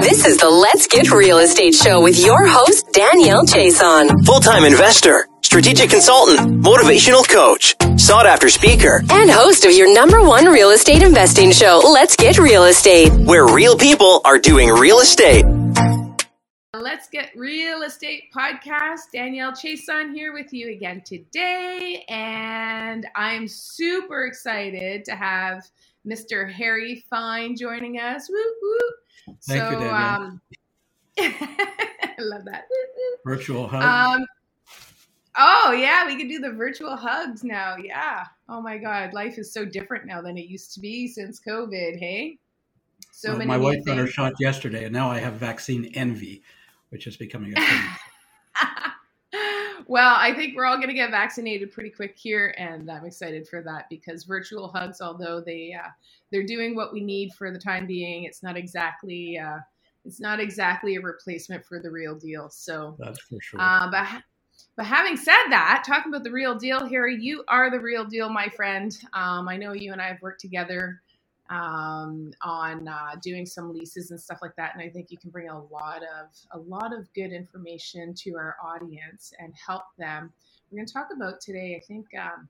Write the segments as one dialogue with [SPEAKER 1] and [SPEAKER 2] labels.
[SPEAKER 1] This is the Let's Get Real Estate Show with your host, Danielle Chiasson.
[SPEAKER 2] Full time investor, strategic consultant, motivational coach, sought after speaker,
[SPEAKER 1] and host of your number one real estate investing show, Let's Get Real Estate,
[SPEAKER 2] where real people are doing real estate.
[SPEAKER 3] Let's Get Real Estate podcast. Danielle Chiasson here with you again today. And I'm super excited to have Mr. Harry Fine joining us. Woo, woo.
[SPEAKER 4] Thank so, you, Danielle. Um,
[SPEAKER 3] I love that.
[SPEAKER 4] Virtual hug. Um,
[SPEAKER 3] oh yeah, we could do the virtual hugs now. Yeah. Oh my God, life is so different now than it used to be since COVID. Hey.
[SPEAKER 4] So well, many. My wife got her shot yesterday, and now I have vaccine envy, which is becoming a thing.
[SPEAKER 3] well, I think we're all going to get vaccinated pretty quick here, and I'm excited for that because virtual hugs, although they uh, they're doing what we need for the time being. It's not exactly uh, it's not exactly a replacement for the real deal. So
[SPEAKER 4] that's for sure.
[SPEAKER 3] Uh, but but having said that, talking about the real deal, Harry, you are the real deal, my friend. Um, I know you and I have worked together um, on uh, doing some leases and stuff like that, and I think you can bring a lot of a lot of good information to our audience and help them. We're going to talk about today. I think um,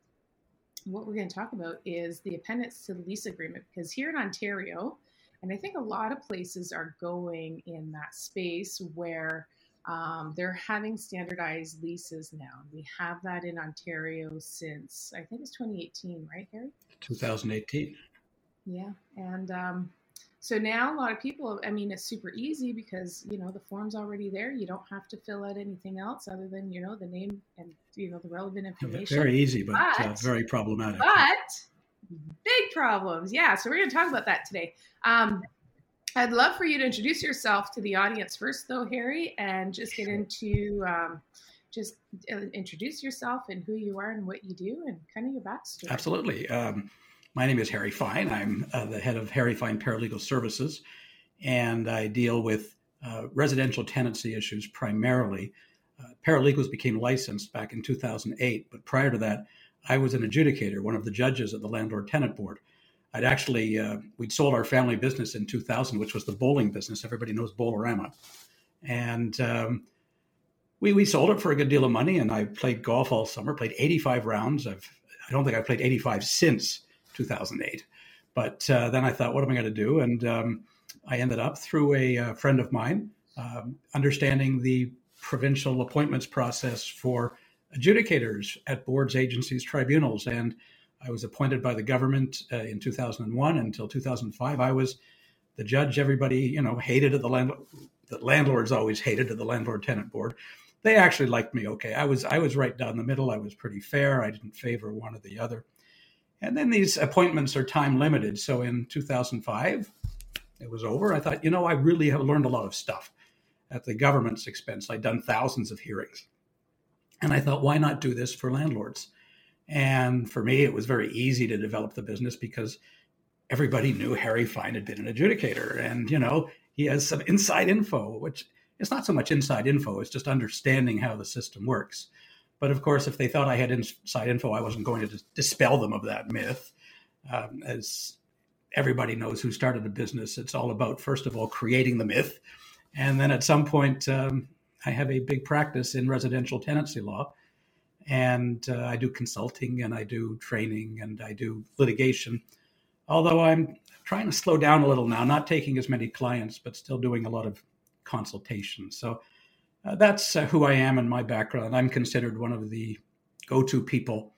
[SPEAKER 3] what we're going to talk about is the appendix to the lease agreement because here in Ontario, and I think a lot of places are going in that space where um, they're having standardized leases now. We have that in Ontario since I think it's 2018, right, Harry?
[SPEAKER 4] 2018.
[SPEAKER 3] Yeah, and um, so now a lot of people, I mean, it's super easy because, you know, the form's already there. You don't have to fill out anything else other than, you know, the name and, you know, the relevant information.
[SPEAKER 4] Very easy, but, uh, but uh, very problematic.
[SPEAKER 3] But big problems. Yeah. So we're going to talk about that today. Um, I'd love for you to introduce yourself to the audience first, though, Harry, and just get into um, just uh, introduce yourself and who you are and what you do and kind of your backstory.
[SPEAKER 4] Absolutely. Um, my name is Harry Fine. I'm uh, the head of Harry Fine Paralegal Services, and I deal with uh, residential tenancy issues primarily. Uh, paralegals became licensed back in 2008, but prior to that, I was an adjudicator, one of the judges at the Landlord Tenant Board. I'd actually uh, we'd sold our family business in 2000, which was the bowling business. Everybody knows Bowlerama, and um, we we sold it for a good deal of money. And I played golf all summer, played 85 rounds. I've I don't think I've played 85 since 2008. But uh, then I thought, what am I going to do? And um, I ended up through a, a uh, friend of mine um, understanding the provincial appointments process for adjudicators at boards, agencies, tribunals. And I was appointed by the government uh, in 2001 until 2005. I was the judge everybody, you know, hated at the landlord. The landlords always hated at the landlord tenant board. They actually liked me okay. I was I was right down the middle. I was pretty fair. I didn't favor one or the other. And then these appointments are time limited. So in 2005, it was over. I thought, you know, I really have learned a lot of stuff at the government's expense. I'd done thousands of hearings. And I thought, why not do this for landlords? And for me, it was very easy to develop the business because everybody knew Harry Fine had been an adjudicator. And, you know, he has some inside info, which is not so much inside info, it's just understanding how the system works. But of course, if they thought I had inside info, I wasn't going to dispel them of that myth. Um, as everybody knows who started a business, it's all about, first of all, creating the myth. And then at some point, um, I have a big practice in residential tenancy law. And uh, I do consulting and I do training and I do litigation. Although I'm trying to slow down a little now, not taking as many clients, but still doing a lot of consultation. So uh, that's uh, who I am and my background. I'm considered one of the go to people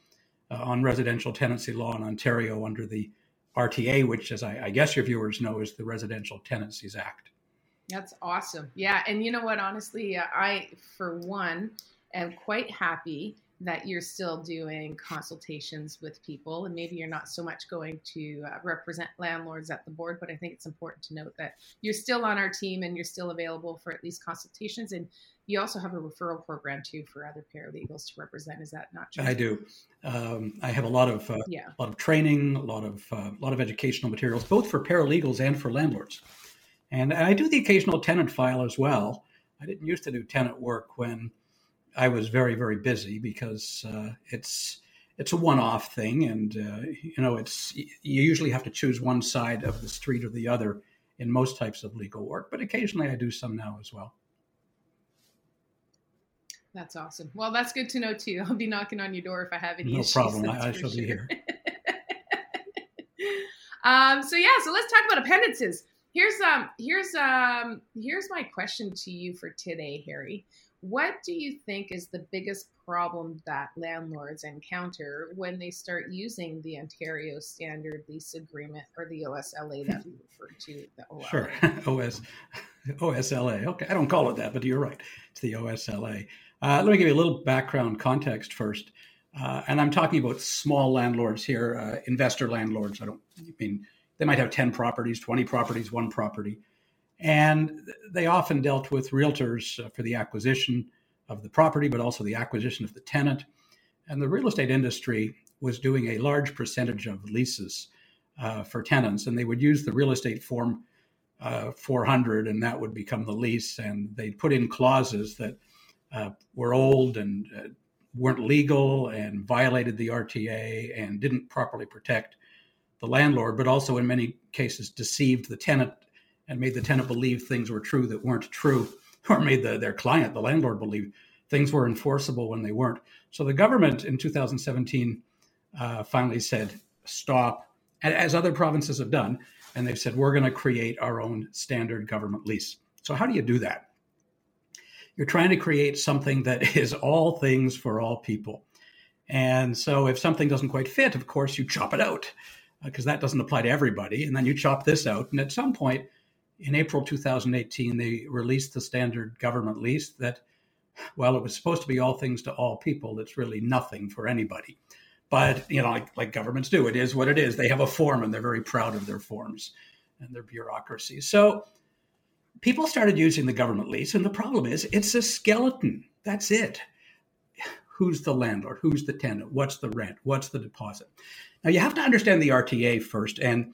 [SPEAKER 4] uh, on residential tenancy law in Ontario under the RTA, which, as I, I, guess your viewers know, is the Residential Tenancies Act.
[SPEAKER 3] That's awesome. Yeah. And you know what? Honestly, uh, I, for one, am quite happy that you're still doing consultations with people and maybe you're not so much going to uh, represent landlords at the board but i think it's important to note that you're still on our team and you're still available for at least consultations and you also have a referral program too for other paralegals to represent. Is that not true?
[SPEAKER 4] I do. Um, i have a lot of uh, yeah. a lot of training a lot of uh, a lot of educational materials both for paralegals and for landlords. And i do the occasional tenant file as well. I didn't used to do tenant work when I was very very busy because uh, it's it's a one-off thing, and uh, you know it's you usually have to choose one side of the street or the other in most types of legal work, but occasionally I do some now as well.
[SPEAKER 3] That's awesome. Well, that's good to know too. I'll be knocking on your door if I have any
[SPEAKER 4] no
[SPEAKER 3] issues.
[SPEAKER 4] problem. I, I shall sure. be here.
[SPEAKER 3] um, so yeah, so let's talk about appendices. Here's um here's um here's my question to you for today, Harry. What do you think is the biggest problem that landlords encounter when they start using the Ontario Standard Lease Agreement or the OSLA that we refer to? The OLA?
[SPEAKER 4] Sure, OS, OSLA. Okay, I don't call it that, but you're right. It's the OSLA. Uh, let me give you a little background context first. Uh, and I'm talking about small landlords here, uh, investor landlords. I don't I mean they might have 10 properties, 20 properties, one property. And they often dealt with realtors uh, for the acquisition of the property, but also the acquisition of the tenant. And the real estate industry was doing a large percentage of leases uh, for tenants, and they would use the real estate form uh, 400, and that would become the lease. And they'd put in clauses that uh, were old and uh, weren't legal and violated the RTA and didn't properly protect the landlord, but also in many cases deceived the tenant and made the tenant believe things were true that weren't true, or made the, their client, the landlord, believe things were enforceable when they weren't. So the government in 2017 uh, finally said, stop, as other provinces have done, and they've said, we're going to create our own standard government lease. So, how do you do that? You're trying to create something that is all things for all people. And so, if something doesn't quite fit, of course, you chop it out because uh, that doesn't apply to everybody. And then you chop this out. And at some point, in April 2018, they released the standard government lease that, well, it was supposed to be all things to all people. It's really nothing for anybody. But, you know, like, like governments do, it is what it is. They have a form and they're very proud of their forms and their bureaucracy. So people started using the government lease. And the problem is it's a skeleton. That's it. Who's the landlord? Who's the tenant? What's the rent? What's the deposit? Now, you have to understand the RTA first and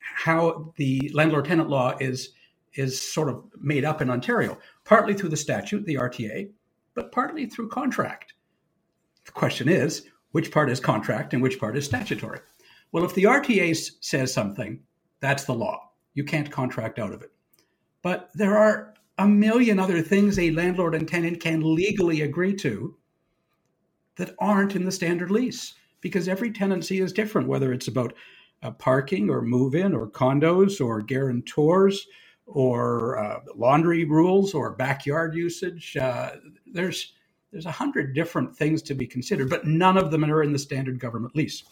[SPEAKER 4] how the landlord tenant law is is sort of made up in Ontario, partly through the statute, the RTA, but partly through contract. The question is, which part is contract and which part is statutory? Well, if the RTA says something, that's the law. You can't contract out of it. But there are a million other things a landlord and tenant can legally agree to that aren't in the standard lease because every tenancy is different, whether it's about uh, parking or move in or condos or guarantors or uh, laundry rules or backyard usage. Uh, there's there's a hundred different things to be considered, but none of them are in the standard government lease.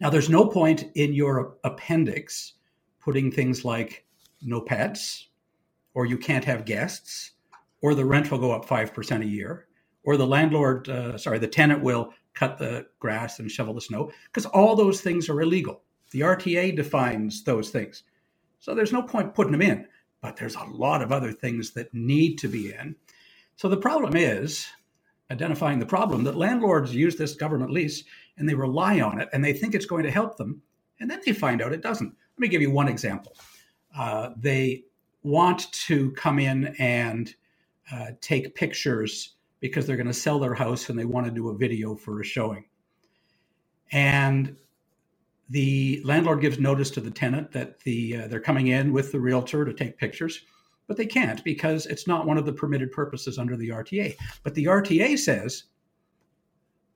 [SPEAKER 4] Now, there's no point in your appendix putting things like no pets, or you can't have guests, or the rent will go up 5% a year, or the landlord, uh, sorry, the tenant will cut the grass and shovel the snow, because all those things are illegal. The RTA defines those things. So there's no point putting them in, but there's a lot of other things that need to be in. So the problem is identifying the problem that landlords use this government lease and they rely on it and they think it's going to help them, and then they find out it doesn't. Let me give you one example. Uh, they want to come in and uh, take pictures because they're going to sell their house and they want to do a video for a showing. And the landlord gives notice to the tenant that the uh, they're coming in with the realtor to take pictures, but they can't because it's not one of the permitted purposes under the RTA. But the RTA says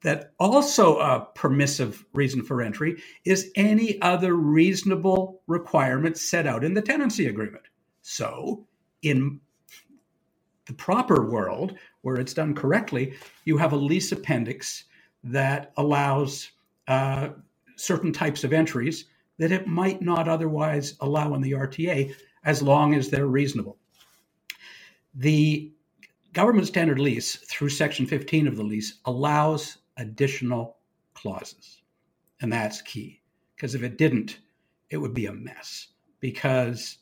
[SPEAKER 4] that also a permissive reason for entry is any other reasonable requirement set out in the tenancy agreement. So, in the proper world, where it's done correctly, you have a lease appendix that allows uh, certain types of entries that it might not otherwise allow in the RTA as long as they're reasonable. The government standard lease through section 15 of the lease allows additional clauses. And that's key because if it didn't, it would be a mess because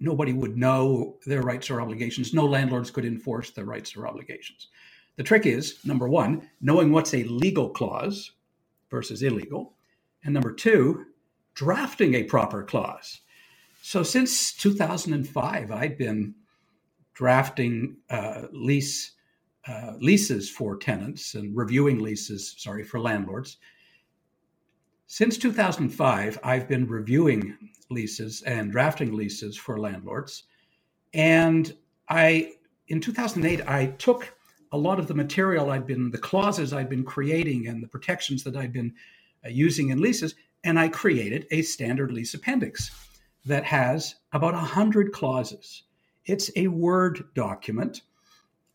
[SPEAKER 4] nobody would know their rights or obligations. No landlords could enforce their rights or obligations. The trick is number one, knowing what's a legal clause versus illegal. And number two, drafting a proper clause. So since 2005, I've been drafting uh, lease uh, leases for tenants and reviewing leases, sorry, for landlords. Since 2005, I've been reviewing leases and drafting leases for landlords. And I, in 2008, I took a lot of the material I'd been, the clauses I'd been creating and the protections that I'd been uh, using in leases, and I created a standard lease appendix that has about 100 clauses. It's a Word document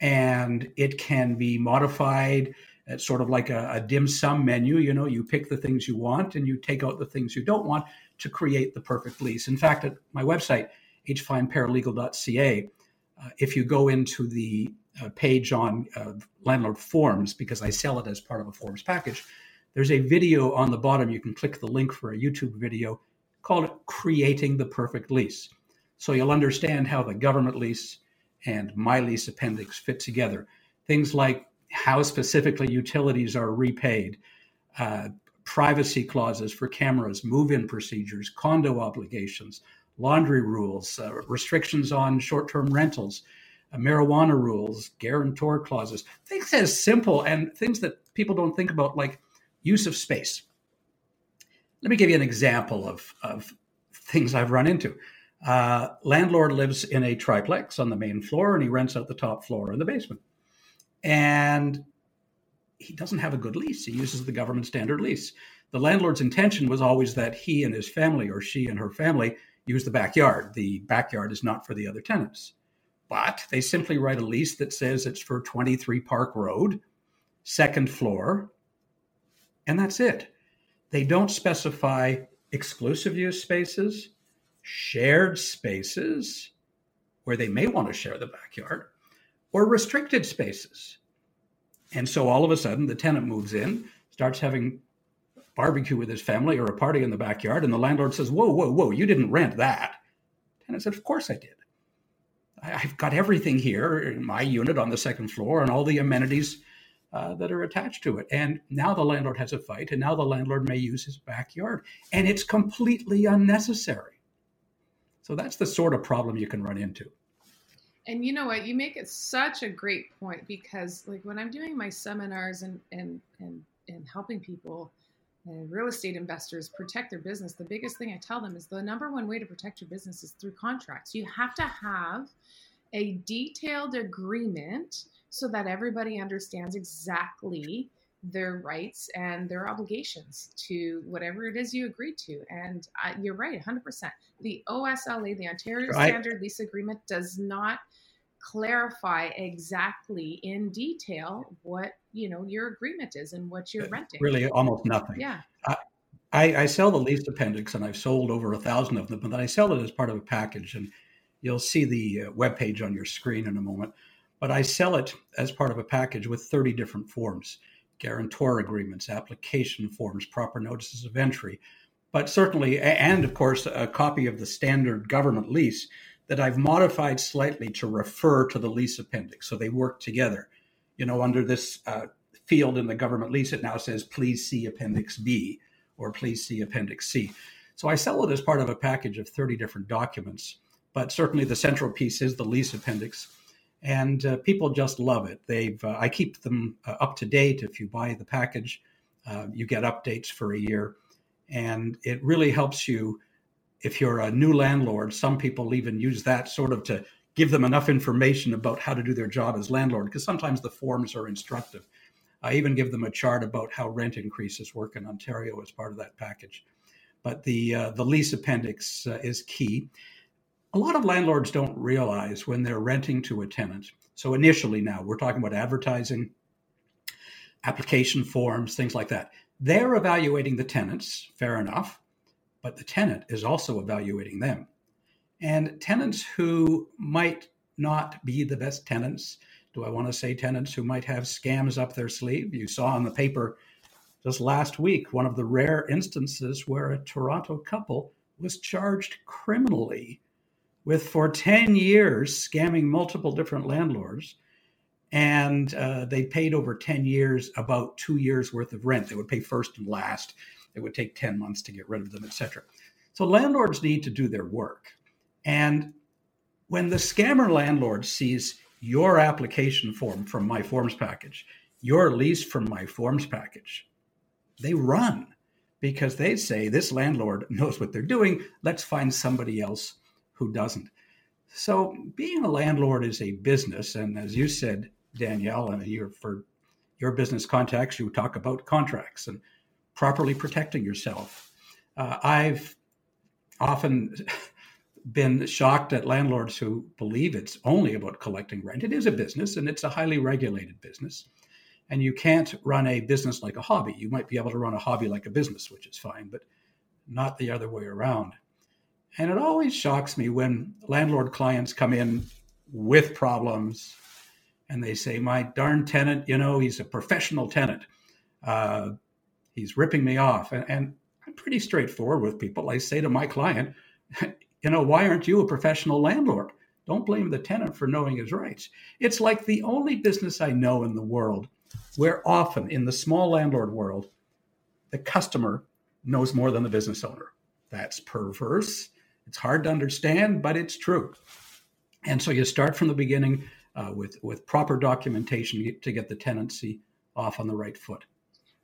[SPEAKER 4] and it can be modified. It's sort of like a, a, dim sum menu. You know, you pick the things you want and you take out the things you don't want to create the perfect lease. In fact, at my website, hfineparalegal.ca, uh, if you go into the uh, page on uh, landlord forms, because I sell it as part of a forms package, there's a video on the bottom. You can click the link for a YouTube video called Creating the Perfect Lease. So you'll understand how the government lease and my lease appendix fit together. Things like how specifically utilities are repaid, uh, privacy clauses for cameras, move in procedures, condo obligations, laundry rules, uh, restrictions on short term rentals, uh, marijuana rules, guarantor clauses, things as simple and things that people don't think about, like use of space. Let me give you an example of, of things I've run into. Uh, landlord lives in a triplex on the main floor and he rents out the top floor and the basement. And he doesn't have a good lease. He uses the government standard lease. The landlord's intention was always that he and his family, or she and her family, use the backyard. The backyard is not for the other tenants. But they simply write a lease that says it's for 23 Park Road, second floor, and that's it. They don't specify exclusive use spaces, shared spaces where they may want to share the backyard, or restricted spaces. And so all of a sudden, the tenant moves in, starts having barbecue with his family or a party in the backyard, and the landlord says, Whoa, whoa, whoa, you didn't rent that. Tenant said, Of course I did. I've got everything here in my unit on the second floor and all the amenities uh, that are attached to it. And now the landlord has a fight, and now the landlord may use his backyard, and it's completely unnecessary. So that's the sort of problem you can run into.
[SPEAKER 3] And you know what? You make it such a great point because, like, when I'm doing my seminars and and and and helping people, and real estate investors protect their business, the biggest thing I tell them is the number one way to protect your business is through contracts. You have to have a detailed agreement so that everybody understands exactly their rights and their obligations to whatever it is you agreed to. And uh, you're right, 100%. The OSLA, the Ontario right. Standard Lease Agreement, does not clarify exactly in detail what you know your agreement is and what you're renting.
[SPEAKER 4] Really, almost nothing.
[SPEAKER 3] Yeah.
[SPEAKER 4] I, I, sell the lease appendix, and I've sold over a thousand of them. But I sell it as part of a package, and you'll see the uh, web page on your screen in a moment. But I sell it as part of a package with 30 different forms guarantor agreements, application forms, proper notices of entry, but certainly, and of course, a copy of the standard government lease that I've modified slightly to refer to the lease appendix. So they work together. You know, under this uh, field in the government lease, it now says, please see Appendix B or please see Appendix C. So I sell it as part of a package of 30 different documents. But certainly the central piece is the lease appendix and uh, people just love it. They've uh, I keep them uh, up to date. If you buy the package, uh, you get updates for a year, and it really helps you. If you're a new landlord, some people even use that sort of to give them enough information about how to do their job as landlord, because sometimes the forms are instructive. I even give them a chart about how rent increases work in Ontario as part of that package. But the uh, the lease appendix uh, is key a lot of landlords don't realize when they're renting to a tenant. So initially, now we're talking about advertising, application forms, things like that. They're evaluating the tenants, fair enough, but the tenant is also evaluating them. And tenants who might not be the best tenants, do I want to say tenants who might have scams up their sleeve? You saw in the paper just last week one of the rare instances where a Toronto couple was charged criminally with for 10 years scamming multiple different landlords. And uh, they paid over 10 years about two years worth of rent. They would pay first and last. It would take 10 months to get rid of them, etc. So landlords need to do their work. And when the scammer landlord sees your application form from my forms package, your lease from my forms package, they run because they say this landlord knows what they're doing. Let's find somebody else who doesn't. So being a landlord is a business, and as you said, Danielle, and you're for your business contacts, you talk about contracts and properly protecting yourself. Uh, I've often been shocked at landlords who believe it's only about collecting rent. It is a business and it's a highly regulated business. And you can't run a business like a hobby. You might be able to run a hobby like a business, which is fine, but not the other way around. And it always shocks me when landlord clients come in with problems and they say, My darn tenant, you know, he's a professional tenant. Uh, he's ripping me off. And, and I'm pretty straightforward with people. I say to my client, you know, why aren't you a professional landlord? Don't blame the tenant for knowing his rights. It's like the only business I know in the world where often in the small landlord world, the customer knows more than the business owner. That's perverse. It's hard to understand, but it's true. And so you start from the beginning uh, with, with proper documentation to get the tenancy off on the right foot.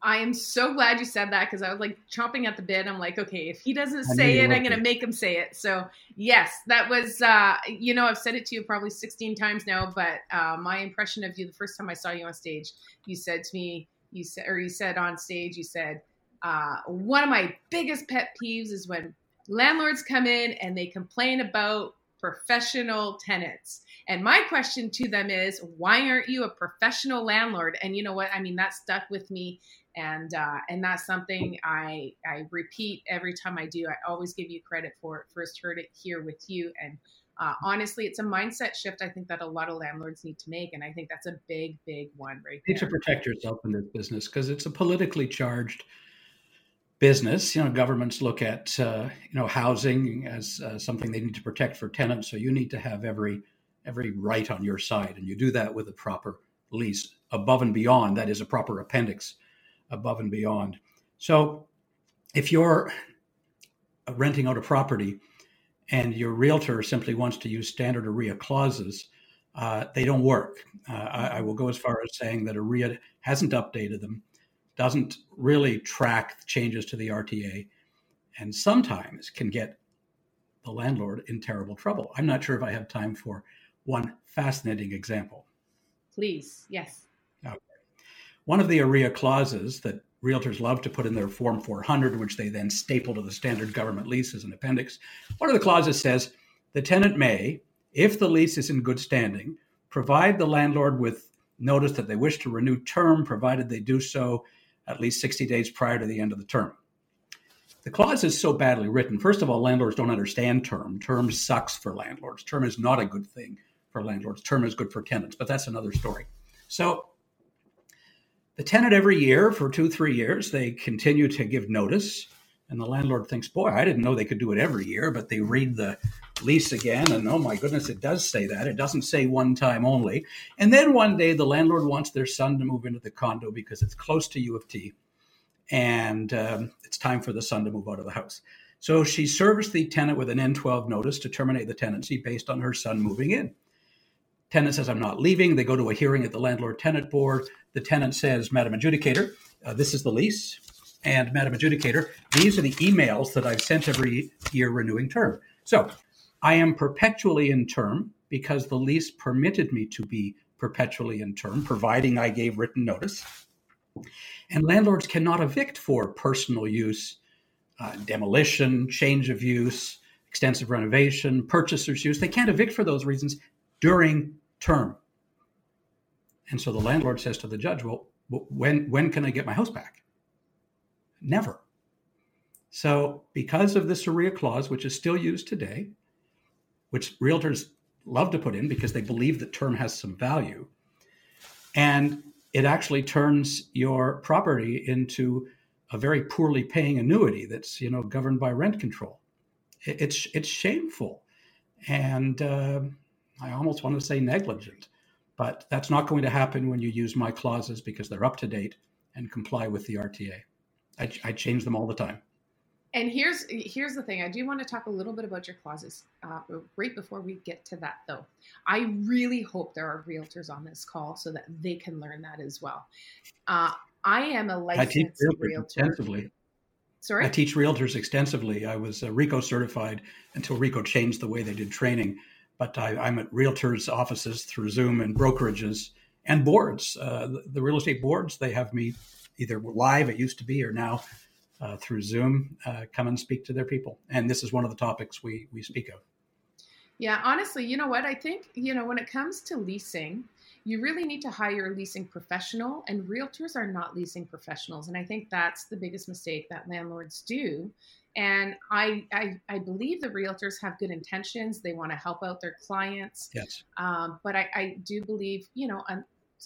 [SPEAKER 3] I am so glad you said that because I was like chomping at the bit. I'm like, okay, if he doesn't say it, I'm going to make him say it. So, yes, that was, uh, you know, I've said it to you probably 16 times now, but uh, my impression of you the first time I saw you on stage, you said to me, you said, or you said on stage, you said, uh, one of my biggest pet peeves is when landlords come in and they complain about professional tenants. And my question to them is, why aren't you a professional landlord? And you know what? I mean, that stuck with me and uh, and that's something I I repeat every time I do. I always give you credit for it. First heard it here with you, and uh, honestly, it's a mindset shift I think that a lot of landlords need to make, and I think that's a big big one right
[SPEAKER 4] there. You need to protect yourself in this business because it's a politically charged business. You know, governments look at uh, you know housing as uh, something they need to protect for tenants, so you need to have every every right on your side, and you do that with a proper lease above and beyond. That is a proper appendix above and beyond. So if you're renting out a property and your realtor simply wants to use standard OREA clauses, uh, they don't work. Uh, I, I, will go as far as saying that OREA hasn't updated them, doesn't really track changes to the RTA, and sometimes can get the landlord in terrible trouble. I'm not sure if I have time for one fascinating example.
[SPEAKER 3] Please, yes. Okay.
[SPEAKER 4] One of the OREA clauses that realtors love to put in their Form 400, which they then staple to the standard government lease as an appendix, one of the clauses says the tenant may, if the lease is in good standing, provide the landlord with notice that they wish to renew term, provided they do so at least 60 days prior to the end of the term. The clause is so badly written. First of all, landlords don't understand term. Term sucks for landlords. Term is not a good thing for landlords. Term is good for tenants, but that's another story. So the tenant every year for two, three years, they continue to give notice. And the landlord thinks, boy, I didn't know they could do it every year, but they read the lease again, and oh my goodness, it does say that. It doesn't say one time only. And then one day, the landlord wants their son to move into the condo because it's close to U of T, and um, it's time for the son to move out of the house. So she serves the tenant with an N12 notice to terminate the tenancy based on her son moving in. Tenant says, I'm not leaving. They go to a hearing at the landlord tenant board. The tenant says, Madam Adjudicator, uh, this is the lease. And Madam Adjudicator, these are the emails that I've sent every year renewing term. So I am perpetually in term because the lease permitted me to be perpetually in term, providing I gave written notice. And landlords cannot evict for personal use, uh, demolition, change of use, extensive renovation, purchaser's use. They can't evict for those reasons during term. And so the landlord says to the judge, Well, when, when can I get my house back? Never. So, because of this OREA clause, which is still used today, which realtors love to put in because they believe that term has some value, and it actually turns your property into a very poorly paying annuity that's you know governed by rent control. It's it's shameful, and uh, I almost want to say negligent. But that's not going to happen when you use my clauses because they're up to date and comply with the RTA. I, I change them all the time.
[SPEAKER 3] And here's here's the thing. I do want to talk a little bit about your clauses. Uh, right before we get to that, though, I really hope there are realtors on this call so that they can learn that as well. Uh, I am a licensed realtor. Extensively. Sorry?
[SPEAKER 4] I teach realtors extensively. I was uh, RECO certified until RECO changed the way they did training. But I, am at realtors' offices through Zoom and brokerages and boards. Uh, the, the, real estate boards, they have me either live, it used to be, or now uh, through Zoom, uh, come and speak to their people. And this is one of the topics we, we speak of.
[SPEAKER 3] Yeah, honestly, you know what? I think, you know, when it comes to leasing, you really need to hire a leasing professional, and realtors are not leasing professionals. And I think that's the biggest mistake that landlords do. And I, I, I believe the realtors have good intentions. They want to help out their clients.
[SPEAKER 4] Yes.
[SPEAKER 3] Um, but I, I do believe, you know,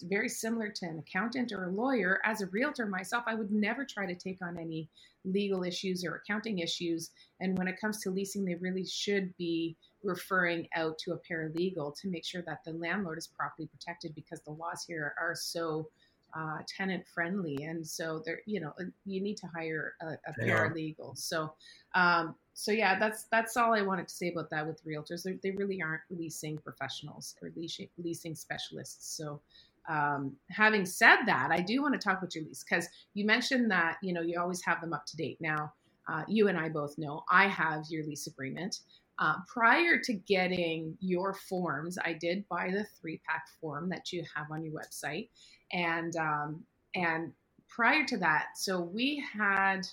[SPEAKER 3] very similar to an accountant or a lawyer. As a realtor myself, I would never try to take on any legal issues or accounting issues. And when it comes to leasing, they really should be referring out to a paralegal to make sure that the landlord is properly protected because the laws here are so uh, tenant friendly and so there you know uh, you need to hire a, a paralegal so um, so yeah that's that's all i wanted to say about that with realtors They're, they really aren't leasing professionals or leasing, leasing specialists so um, having said that i do want to talk about your lease because you mentioned that you know you always have them up to date now uh, you and i both know i have your lease agreement uh, prior to getting your forms, I did buy the three pack form that you have on your website, and um, and prior to that, so we had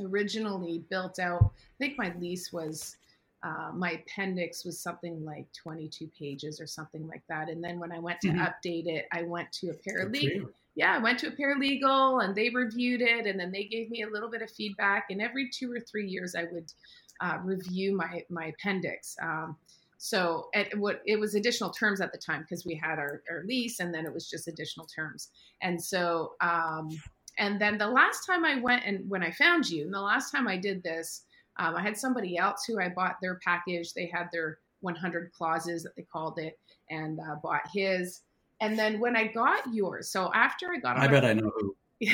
[SPEAKER 3] originally built out. I think my lease was. Uh, my appendix was something like 22 pages or something like that. And then when I went to mm-hmm. update it, I went to a paralegal. Yeah, I went to a paralegal and they reviewed it and then they gave me a little bit of feedback. And every two or three years, I would uh, review my my appendix. Um, so it, what it was additional terms at the time because we had our, our, lease and then it was just additional terms. And so um, and then the last time I went and when I found you, and the last time I did this, um, I had somebody else who I bought their package. They had their 100 clauses that they called it, and uh, bought his. And then when I got yours, so after I got,
[SPEAKER 4] I bet I know who.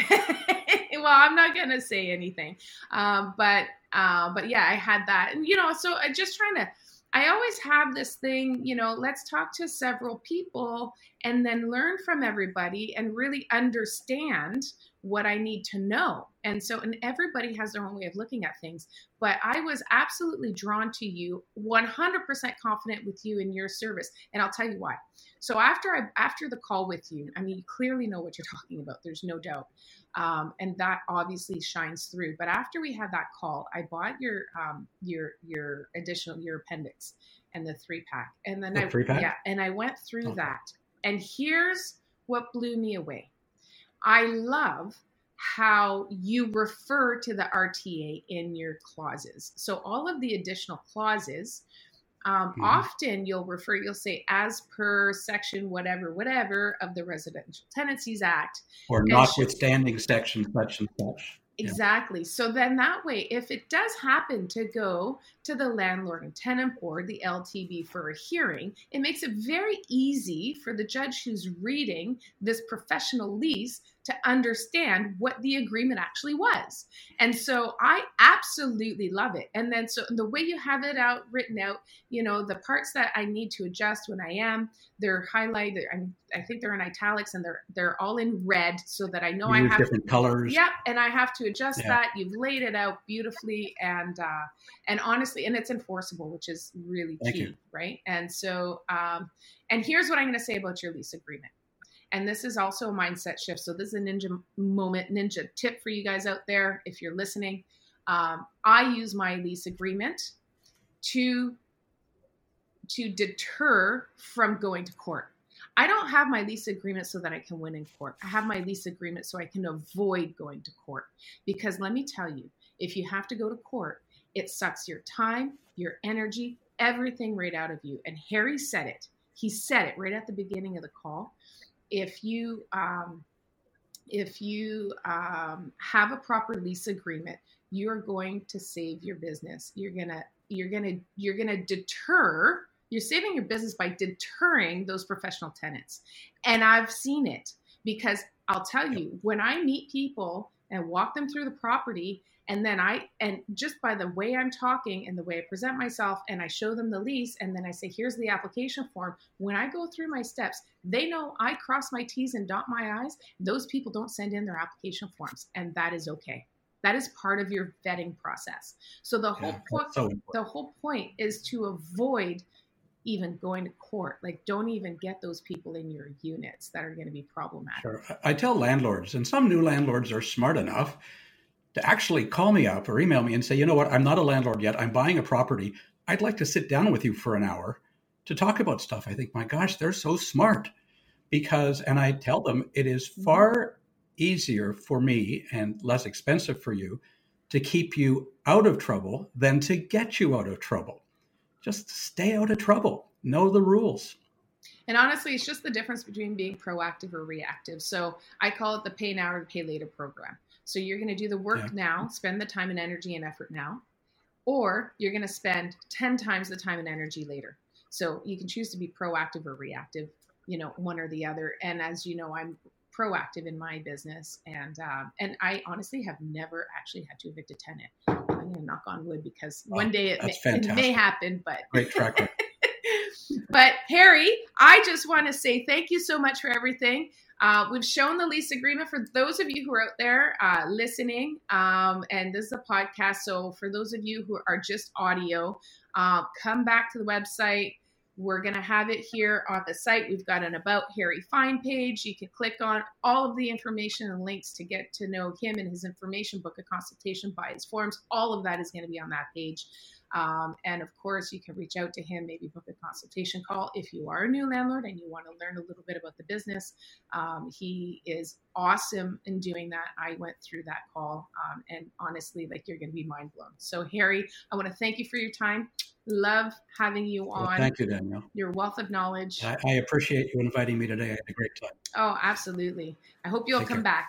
[SPEAKER 3] well, I'm not gonna say anything, um, but uh, but yeah, I had that, and you know, so I just trying to. I always have this thing, you know, let's talk to several people and then learn from everybody and really understand what I need to know. And so, and everybody has their own way of looking at things. But I was absolutely drawn to you, 100% confident with you in your service. And I'll tell you why. So after I after the call with you, I mean, you clearly know what you're talking about. There's no doubt, um, and that obviously shines through. But after we had that call, I bought your um, your your additional your appendix and the three pack, and then
[SPEAKER 4] the
[SPEAKER 3] I
[SPEAKER 4] three pack?
[SPEAKER 3] yeah, and I went through okay. that, and here's what blew me away. I love how you refer to the RTA in your clauses. So all of the additional clauses um, mm-hmm. Often you'll refer, you'll say, as per section whatever, whatever of the Residential Tenancies Act.
[SPEAKER 4] Or notwithstanding section such and such.
[SPEAKER 3] Exactly. So then that way, if it does happen to go to the landlord and tenant board, the LTB, for a hearing, it makes it very easy for the judge who's reading this professional lease to understand what the agreement actually was. And so I absolutely love it. And then so the way you have it out written out, you know, the parts that I need to adjust when I am, they're highlighted. I, I think they're in italics and they're they're all in red so that I know
[SPEAKER 4] you
[SPEAKER 3] I have
[SPEAKER 4] different
[SPEAKER 3] to,
[SPEAKER 4] colors.
[SPEAKER 3] Yep, and I have to adjust yeah. that. You've laid it out beautifully and uh and honestly and it's enforceable, which is really
[SPEAKER 4] Thank
[SPEAKER 3] key,
[SPEAKER 4] you.
[SPEAKER 3] right? And so um and here's what I'm going to say about your lease agreement and this is also a mindset shift. So this is a ninja moment, ninja tip for you guys out there if you're listening. Um, I use my lease agreement to to deter from going to court. I don't have my lease agreement so that I can win in court. I have my lease agreement so I can avoid going to court. Because let me tell you, if you have to go to court, it sucks your time, your energy, everything right out of you. And Harry said it. He said it right at the beginning of the call if you um, if you um, have a proper lease agreement, you're going to save your business. You're gonna you're gonna you're gonna deter. You're saving your business by deterring those professional tenants. And I've seen it because I'll tell you, when I meet people and walk them through the property and then I, and just by the way I'm talking and the way I present myself, and I show them the lease, and then I say, here's the application form. When I go through my steps, they know I cross my T's and dot my I's. Those people don't send in their application forms, and that is okay. That is part of your vetting process. So the whole
[SPEAKER 4] Yeah,
[SPEAKER 3] point
[SPEAKER 4] so
[SPEAKER 3] the whole point is to avoid even going to court. Like don't even get those people in your units that are going to be problematic.
[SPEAKER 4] Sure. I I tell landlords, and some new landlords are smart enough to actually call me up or email me and say, you know what, I'm not a landlord yet. I'm buying a property. I'd like to sit down with you for an hour to talk about stuff. I think, my gosh, they're so smart. Because, and I tell them, it is mm-hmm. far easier for me and less expensive for you to keep you out of trouble than to get you out of trouble. Just stay out of trouble. Know the rules.
[SPEAKER 3] And honestly, it's just the difference between being proactive or reactive. So I call it the pay now or pay later program. So you're going to do the work
[SPEAKER 4] Yeah.
[SPEAKER 3] now, spend the time and energy and effort now, or you're going to spend 10 times the time and energy later. So you can choose to be proactive or reactive, you know, one or the other. And as you know, I'm proactive in my business, and um, and I honestly have never actually had to evict a tenant. I'm going to knock on wood because
[SPEAKER 4] Wow,
[SPEAKER 3] one day it may, it may happen, but
[SPEAKER 4] Great track record.
[SPEAKER 3] but Harry, I just want to say thank you so much for everything. Uh, we've shown the lease agreement for those of you who are out there uh, listening, um, and this is a podcast. So for those of you who are just audio, uh, come back to the website. We're going to have it here on the site. We've got an About Harry Fine page. You can click on all of the information and links to get to know him and his information, book a consultation, buy his forms. All of that is going to be on that page. Um, and of course, you can reach out to him, maybe book a consultation call if you are a new landlord and you want to learn a little bit about the business. Um, he is awesome in doing that. I went through that call, um, and honestly, like you're going to be mind blown. So, Harry, I want to thank you for your time. Love having you
[SPEAKER 4] Well,
[SPEAKER 3] on.
[SPEAKER 4] thank you, Danielle.
[SPEAKER 3] Your wealth of knowledge.
[SPEAKER 4] I, I appreciate you inviting me today. I had a great time.
[SPEAKER 3] Oh, absolutely. I hope you'll
[SPEAKER 4] Take
[SPEAKER 3] come
[SPEAKER 4] care.
[SPEAKER 3] back.